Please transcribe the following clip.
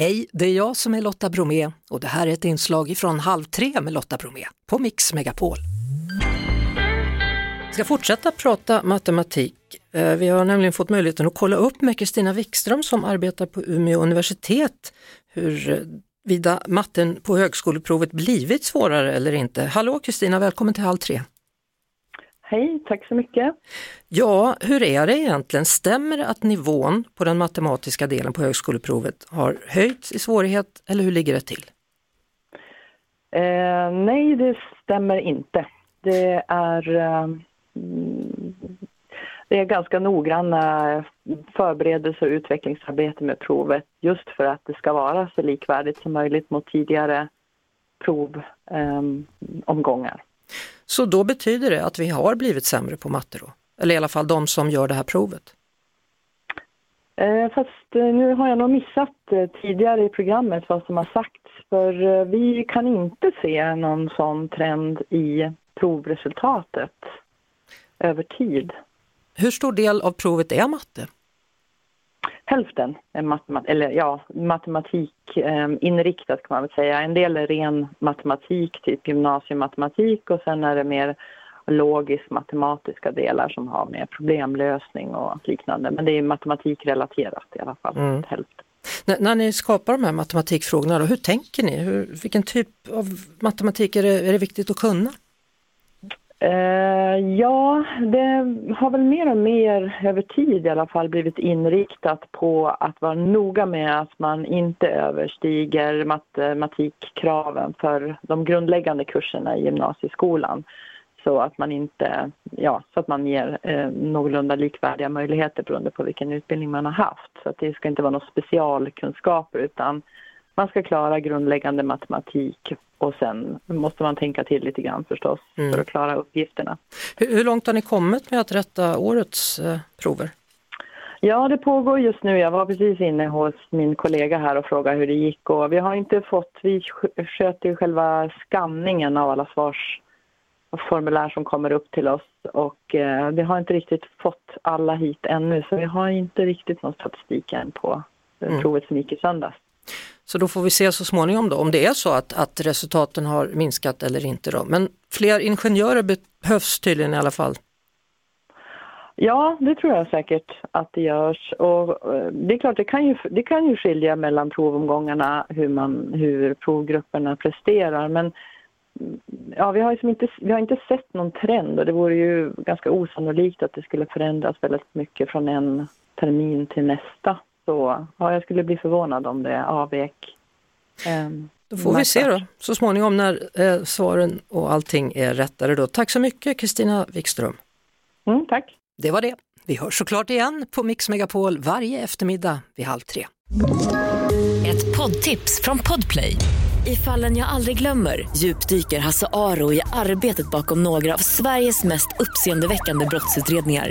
Hej, det är jag som är Lotta Bromé och det här är ett inslag från Halv tre med Lotta Bromé på Mix Megapol. Jag ska fortsätta prata matematik. Eh, vi har nämligen fått möjligheten att kolla upp med Kristina Wikström som arbetar på Umeå universitet huruvida eh, matten på högskoleprovet blivit svårare eller inte. Hallå Kristina, välkommen till Halv tre. Hej, tack så mycket. Ja, hur är det egentligen? Stämmer det att nivån på den matematiska delen på högskoleprovet har höjts i svårighet eller hur ligger det till? Eh, nej, det stämmer inte. Det är, eh, det är ganska noggranna förberedelse och utvecklingsarbete med provet just för att det ska vara så likvärdigt som möjligt mot tidigare provomgångar. Eh, så då betyder det att vi har blivit sämre på matte då? Eller i alla fall de som gör det här provet? Eh, fast eh, nu har jag nog missat eh, tidigare i programmet vad som har sagts. För vi kan inte se någon sån trend i provresultatet över tid. Hur stor del av provet är matte? Hälften matemat eller ja, matematik eh, inriktat kan man väl säga. En del är ren matematik, typ gymnasiematematik och sen är det mer logiskt matematiska delar som har med problemlösning och liknande. Men det är matematikrelaterat i alla fall, mm. hälften. N när ni skapar de här matematikfrågorna, då, hur tänker ni? Hur, vilken typ av matematik är det, är det viktigt att kunna? Eh, ja, det har väl mer och mer över tid i alla fall blivit inriktat på att vara noga med att man inte överstiger matematikkraven eh, för de grundläggande kurserna i gymnasieskolan. Så att man inte, ja, så att man ger eh, någorlunda likvärdiga möjligheter beroende på vilken utbildning man har haft. Så att det ska inte vara några specialkunskaper utan man ska klara grundläggande matematik och sen måste man tänka till lite grann förstås mm. för att klara uppgifterna. Hur, hur, långt har ni kommit med att rätta årets eh, prover? Ja, det pågår just nu. Jag var precis inne hos min kollega här och frågade hur det gick och vi har inte fått, vi sköter själva skanningen av alla svarsformulär som kommer upp till oss och eh, vi har inte riktigt fått alla hit ännu så vi har inte riktigt någon statistik än på mm. provet som gick i söndags. Så då får vi se så småningom då om det är så att, att resultaten har minskat eller inte. Då. Men fler ingenjörer behövs tydligen i alla fall. Ja, det tror jag säkert att det görs. Och eh, det är klart, det kan ju, det kan ju skilja mellan provomgångarna hur, man, hur provgrupperna presterar. Men mm, ja, vi, har liksom inte, vi har inte sett någon trend och det vore ju ganska osannolikt att det skulle förändras väldigt mycket från en termin till nästa. Så ja, jag skulle bli förvånad om det avvek. Eh, då får vi se då så småningom när eh, svaren och allting är rättare då. Tack så mycket Kristina Wikström. Mm, tack. Det var det. Vi hörs såklart igen på Mix Megapol varje eftermiddag vid halv tre. Ett poddtips från Podplay. I fallen jag aldrig glömmer djupdyker Hasse Aro i arbetet bakom några av Sveriges mest uppseendeväckande brottsutredningar